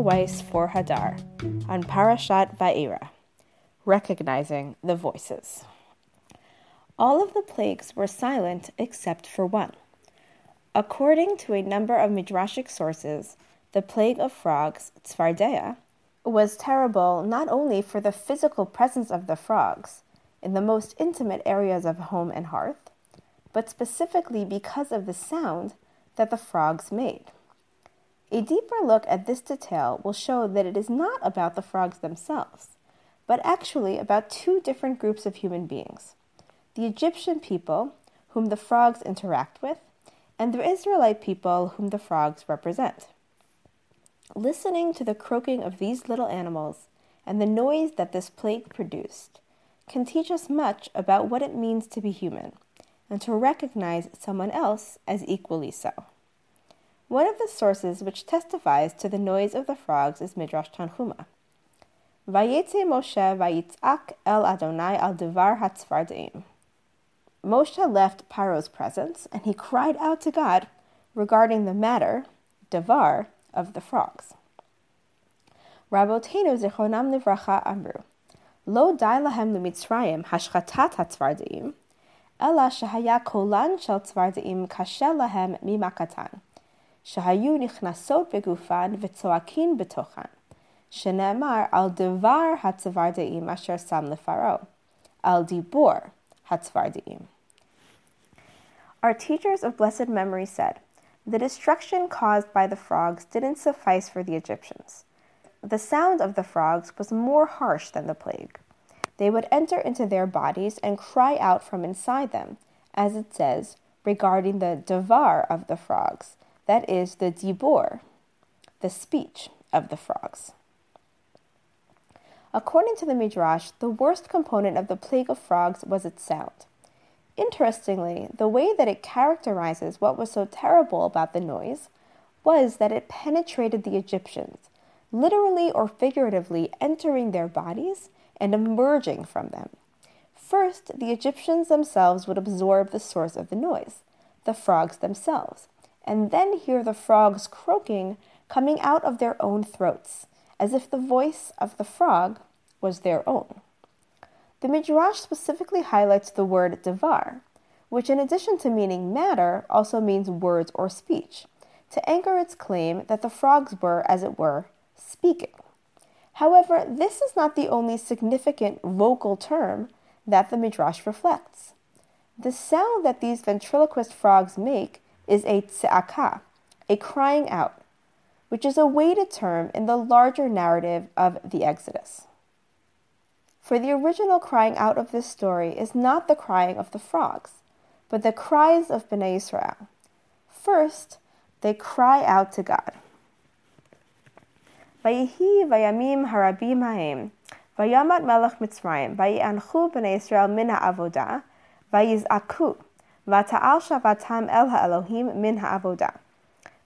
Weiss for Hadar on Parashat Va'era, recognizing the voices. All of the plagues were silent except for one. According to a number of midrashic sources, the plague of frogs, Tzfardea, was terrible not only for the physical presence of the frogs in the most intimate areas of home and hearth, but specifically because of the sound that the frogs made. A deeper look at this detail will show that it is not about the frogs themselves, but actually about two different groups of human beings the Egyptian people, whom the frogs interact with, and the Israelite people, whom the frogs represent. Listening to the croaking of these little animals and the noise that this plague produced can teach us much about what it means to be human and to recognize someone else as equally so. One of the sources which testifies to the noise of the frogs is Midrash Tanhuma. Vayetze Moshe vayitzak el Adonai al devar hatzvardeim. Moshe left Paro's presence and he cried out to God regarding the matter, devar, of the frogs. Rabotenu zichronam livracha amru, lo dai lahem lemitzrayim hashchatat hatzvardeim, ela shehaya kolan shel tzvardeim kasher lahem mimakatan. שהיו נכנסות בגופן וצועקין בתוכן, שנאמר על דבר הצווארדעים אשר שם לפרעה, על דיבור הצווארדעים. Our teachers of blessed memory said, The destruction caused by the frogs didn't suffice for the Egyptians. The sound of the frogs was more harsh than the plague. They would enter into their bodies and cry out from inside them, as it says regarding the davar of the frogs, that is the dibor, the speech of the frogs. According to the Midrash, the worst component of the plague of frogs was its sound. Interestingly, the way that it characterizes what was so terrible about the noise was that it penetrated the Egyptians, literally or figuratively entering their bodies and emerging from them. First, the Egyptians themselves would absorb the source of the noise, the frogs themselves, and then hear the frogs croaking coming out of their own throats, as if the voice of the frog was their own. The Midrash specifically highlights the word devar, which, in addition to meaning matter, also means words or speech, to anchor its claim that the frogs were, as it were, speaking. However, this is not the only significant vocal term that the Midrash reflects. The sound that these ventriloquist frogs make is a tze'aka, a crying out, which is a weighted term in the larger narrative of the Exodus. For the original crying out of this story is not the crying of the frogs, but the cries of Bnei Israel. First, they cry out to God. Vayihi vayamim harabim haim, vayamat melech Mitzrayim, vayanchu bnei Israel min ha'avodah, vayiz'aku, Vata'al shavatam el ha'elohim min ha'avodah.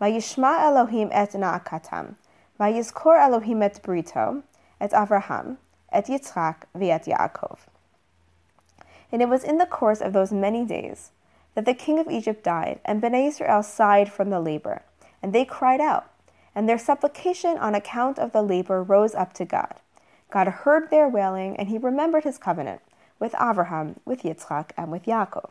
Vayishma Elohim et na'akatam. Vayizkor Elohim et brito, et Avraham, et Yitzchak, v'et Yaakov. And it was in the course of those many days that the king of Egypt died, and Bnei Israel sighed from the labor, and they cried out, and their supplication on account of the labor rose up to God. God heard their wailing, and he remembered his covenant with Avraham, with Yitzchak, and with Yaakov.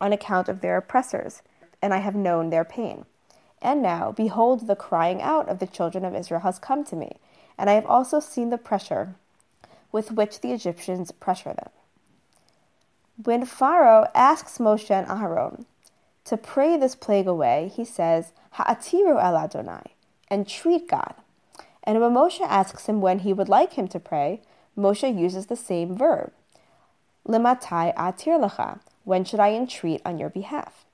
on account of their oppressors, and I have known their pain. And now, behold, the crying out of the children of Israel has come to me, and I have also seen the pressure with which the Egyptians pressure them. When Pharaoh asks Moshe and Aharon to pray this plague away, he says, Ha'atiru el Adonai, entreat God. And when Moshe asks him when he would like him to pray, Moshe uses the same verb, Limatai atir lecha, when should I entreat on your behalf?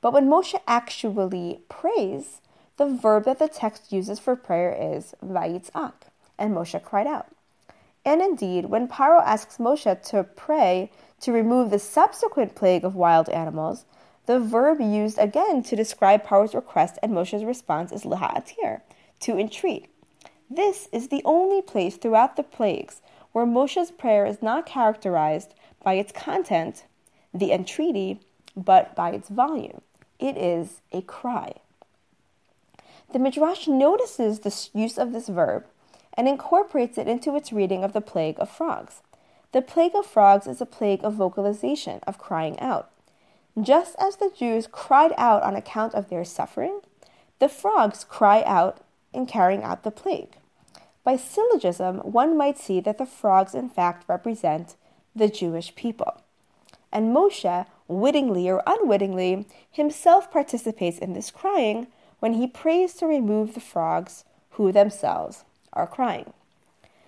But when Moshe actually prays, the verb that the text uses for prayer is vayitzak, and Moshe cried out. And indeed, when Paro asks Moshe to pray to remove the subsequent plague of wild animals, the verb used again to describe Paro's request and Moshe's response is laha'atir, to entreat. This is the only place throughout the plagues where Moshe's prayer is not characterized by its content, the entreaty, but by its volume. It is a cry. The Midrash notices the use of this verb and incorporates it into its reading of the plague of frogs. The plague of frogs is a plague of vocalization, of crying out. Just as the Jews cried out on account of their suffering, the frogs cry out in carrying out the plague. By syllogism, one might see that the frogs in fact represent the Jewish people. And Moshe, wittingly or unwittingly, himself participates in this crying when he prays to remove the frogs who themselves are crying.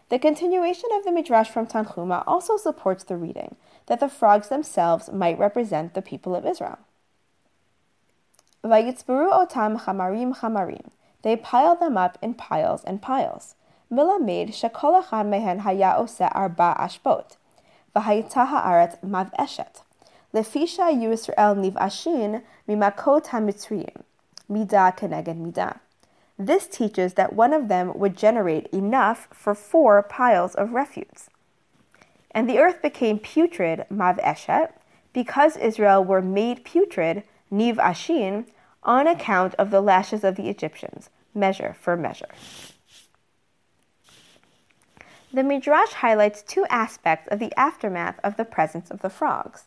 The continuation of the Midrash from Tanhuma also supports the reading that the frogs themselves might represent the people of Israel. Vayitzbaru otam chamarim chamarim. They piled them up in piles and piles. Milamed shekol echad mehen haya ose arba ashbot. Haaret mav eshet. Lefisha Yisrael nivashin mimakot hamitzriyim. Midah keneged midah. This teaches that one of them would generate enough for four piles of refuse. And the earth became putrid, mav eshet, because Israel were made putrid, niv ashin, on account of the lashes of the Egyptians, measure for measure. The Midrash highlights two aspects of the aftermath of the presence of the frogs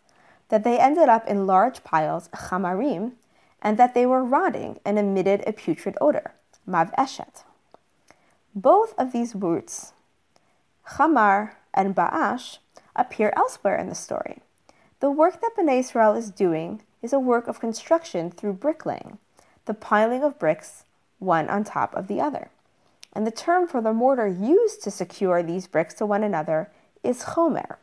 that they ended up in large piles, chamarim, and that they were rotting and emitted a putrid odor, mav eshet. Both of these roots, chamar and Ba'ash appear elsewhere in the story. The work that Bnei Israel is doing is a work of construction through bricklaying, the piling of bricks one on top of the other And the term for the mortar used to secure these bricks to one another is chomer.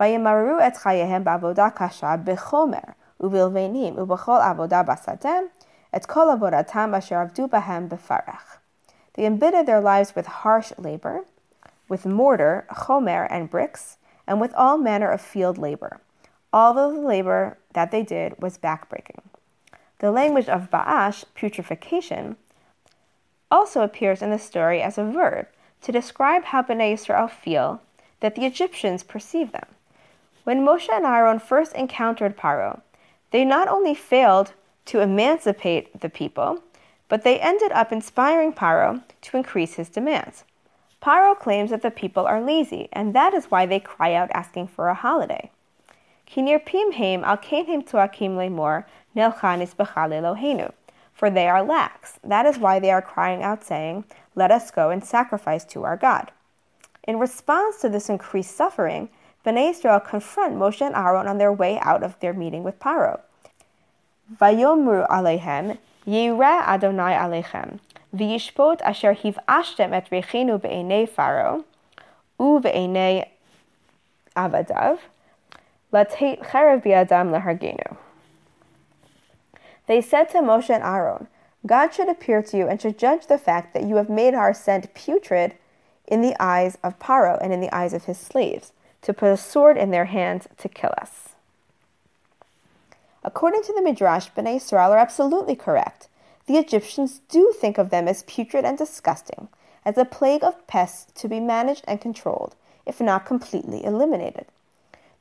וימררו את חייהם בעבודה קשה בחומר ובלבנים ובכל עבודה בשדה, את כל עבודתם אשר עבדו בהם בפרך. They embittered their lives with harsh labor, with mortar, chomer, and bricks, and with all manner of field labor. All of the labor that they did was backbreaking. The language of ba'ash, putrefaction, also appears in the story as a verb to describe how Bnei Israel feel that the Egyptians perceive them. When Moshe and Aaron first encountered Paro, they not only failed to emancipate the people, but they ended up inspiring Paro to increase his demands. Paro claims that the people are lazy, and that is why they cry out asking for a holiday. Kinirpim heim al kenhem tuakim lemor nelchanis Elohenu for they are lax. That is why they are crying out, saying, Let us go and sacrifice to our God. In response to this increased suffering, Bnei Israel confront Moshe and Aaron on their way out of their meeting with Paro. Vayomru alehem, yira Adonai aleihem, v'yishpot asher hiv ashtem et rechinu be'enei Pharaoh, u'be'enei avadav, latet cherev bi'adam lehargenu. They said to Moshe and Aaron, God should appear to you and should judge the fact that you have made our scent putrid in the eyes of Paro and in the eyes of his slaves, to put a sword in their hands to kill us. According to the Midrash, Bnei Israel are absolutely correct the Egyptians do think of them as putrid and disgusting, as a plague of pests to be managed and controlled, if not completely eliminated.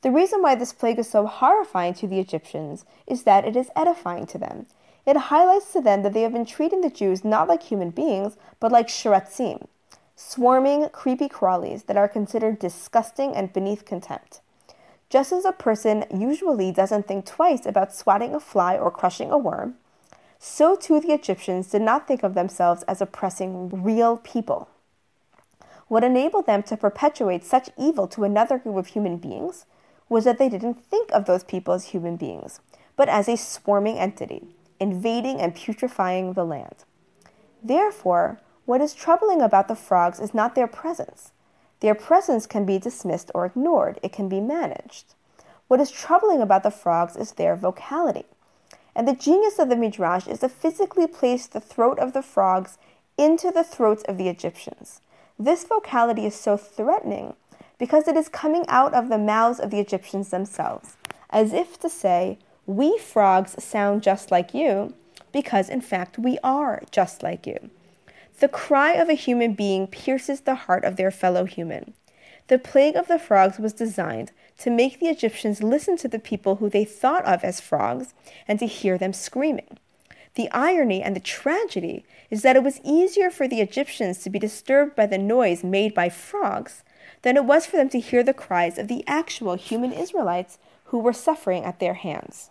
The reason why this plague is so horrifying to the Egyptians is that it is edifying to them. It highlights to them that they have been treating the Jews not like human beings, but like shiratzim, swarming, creepy crawlies that are considered disgusting and beneath contempt. Just as a person usually doesn't think twice about swatting a fly or crushing a worm, so too the Egyptians did not think of themselves as oppressing real people. What enabled them to perpetuate such evil to another group of human beings was that they didn't think of those people as human beings, but as a swarming entity, invading and putrefying the land. Therefore, what is troubling about the frogs is not their presence. Their presence can be dismissed or ignored, it can be managed. What is troubling about the frogs is their vocality And the genius of the Midrash is to physically place the throat of the frogs into the throats of the Egyptians. This vocality is so threatening because it is coming out of the mouths of the Egyptians themselves, as if to say, We frogs sound just like you, because in fact we are just like you. The cry of a human being pierces the heart of their fellow human. The plague of the frogs was designed to make the Egyptians listen to the people who they thought of as frogs and to hear them screaming. The irony and the tragedy is that it was easier for the Egyptians to be disturbed by the noise made by frogs than it was for them to hear the cries of the actual human Israelites who were suffering at their hands.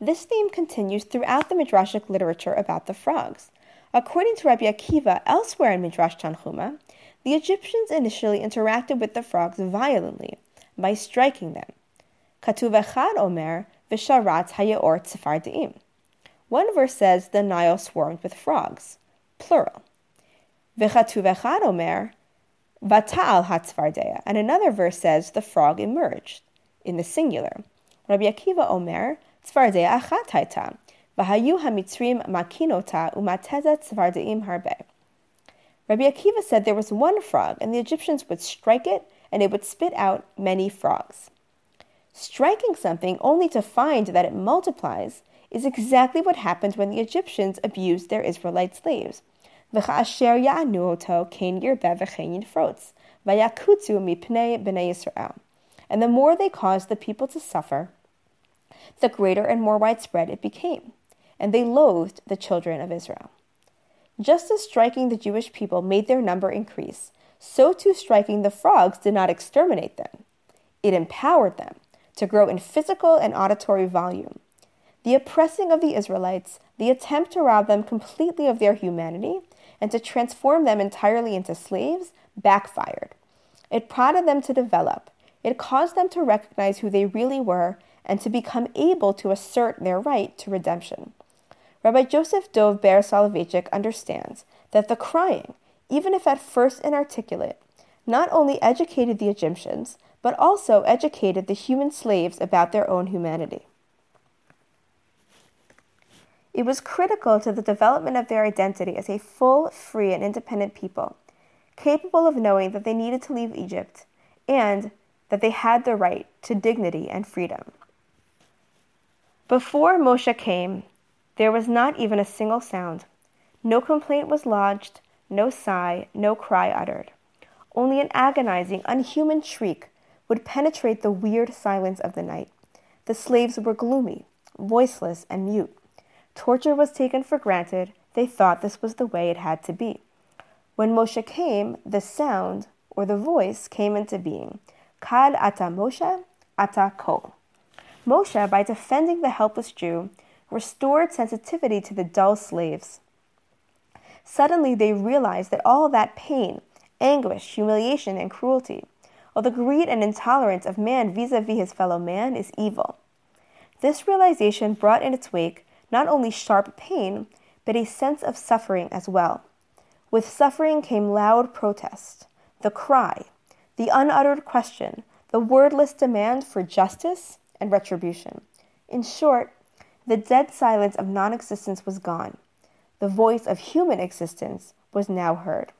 This theme continues throughout the Midrashic literature about the frogs. According to Rabbi Akiva, elsewhere in Midrash Tanhuma, the Egyptians initially interacted with the frogs violently by striking them. Katuv Echad Omer v'sharat hayeor tzfardim. One verse says the Nile swarmed with frogs, plural. V'chatuv Echad Omer vatal hatzvardea. And another verse says the frog emerged, in the singular. Rabbi Akiva Omer tzvardea achat haita. V'hayu hamitzrim makinota umatezet tzvardeim harbe. Rabbi Akiva said there was one frog, and the Egyptians would strike it, and it would spit out many frogs. Striking something only to find that it multiplies is exactly what happened when the Egyptians abused their Israelite slaves. And the more they caused the people to suffer, the greater and more widespread it became, and they loathed the children of Israel. Just as striking the Jewish people made their number increase, so too striking the frogs did not exterminate them. It empowered them to grow in physical and auditory volume. The oppressing of the Israelites, the attempt to rob them completely of their humanity, and to transform them entirely into slaves, backfired. It prodded them to develop. It caused them to recognize who they really were and to become able to assert their right to redemption. Rabbi Joseph Dov Ber Soloveitchik understands that the crying, even if at first inarticulate, not only educated the Egyptians, but also educated the human slaves about their own humanity. It was critical to the development of their identity as a full, free, and independent people, capable of knowing that they needed to leave Egypt and that they had the right to dignity and freedom. Before Moshe came, there was not even a single sound. No complaint was lodged, no sigh, no cry uttered. Only an agonizing, unhuman shriek would penetrate the weird silence of the night. The slaves were gloomy, voiceless, and mute. Torture was taken for granted. They thought this was the way it had to be. When Moshe came, the sound, or the voice, came into being. Kad ata Moshe, ata kol. Moshe, by defending the helpless Jew, restored sensitivity to the dull slaves. Suddenly they realized that all that pain, anguish, humiliation, and cruelty, all the greed and intolerance of man vis a vis his fellow man, is evil. This realization brought in its wake not only sharp pain, but a sense of suffering as well. With suffering came loud protest, the cry, the unuttered question, the wordless demand for justice and retribution. In short, the dead silence of non existence was gone. The voice of human existence was now heard.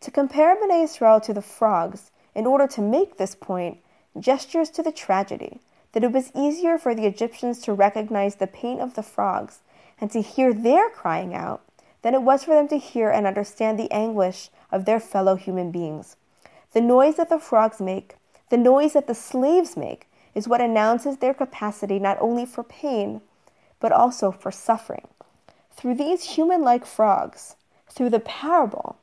To compare Bnei Israel to the frogs, in order to make this point, gestures to the tragedy that it was easier for the Egyptians to recognize the pain of the frogs and to hear their crying out than it was for them to hear and understand the anguish of their fellow human beings. The noise that the frogs make, the noise that the slaves make, is what announces their capacity not only for pain, but also for suffering. Through these human like frogs, through the parable,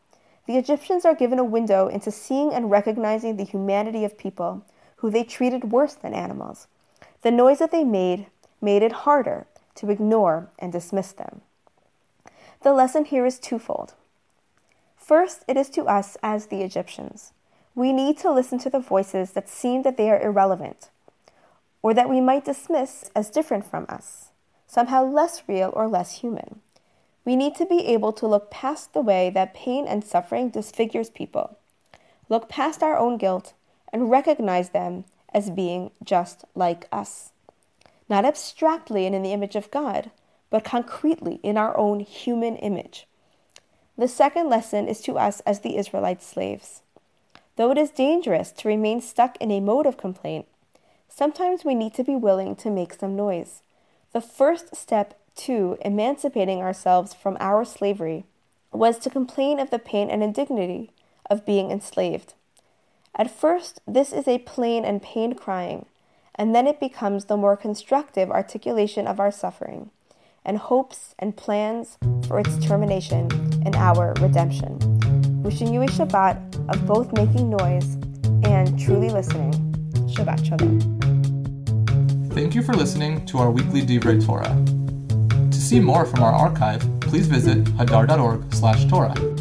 the Egyptians are given a window into seeing and recognizing the humanity of people who they treated worse than animals. The noise that they made made it harder to ignore and dismiss them. The lesson here is twofold. First, it is to us as the Egyptians. We need to listen to the voices that seem that they are irrelevant, or that we might dismiss as different from us somehow less real or less human. We need to be able to look past the way that pain and suffering disfigures people, look past our own guilt, and recognize them as being just like us. not abstractly and in the image of God, but concretely in our own human image. The second lesson is to us as the Israelite slaves. Though it is dangerous to remain stuck in a mode of complaint, sometimes we need to be willing to make some noise. The first step to emancipating ourselves from our slavery was to complain of the pain and indignity of being enslaved. At first, this is a plain and pained crying, and then it becomes the more constructive articulation of our suffering and hopes and plans for its termination and our redemption. Wishing you a Shabbat of both making noise and truly listening. Shabbat Shalom. Thank you for listening to our weekly Divrei Torah. To see more from our archive, please visit hadar.org/torah.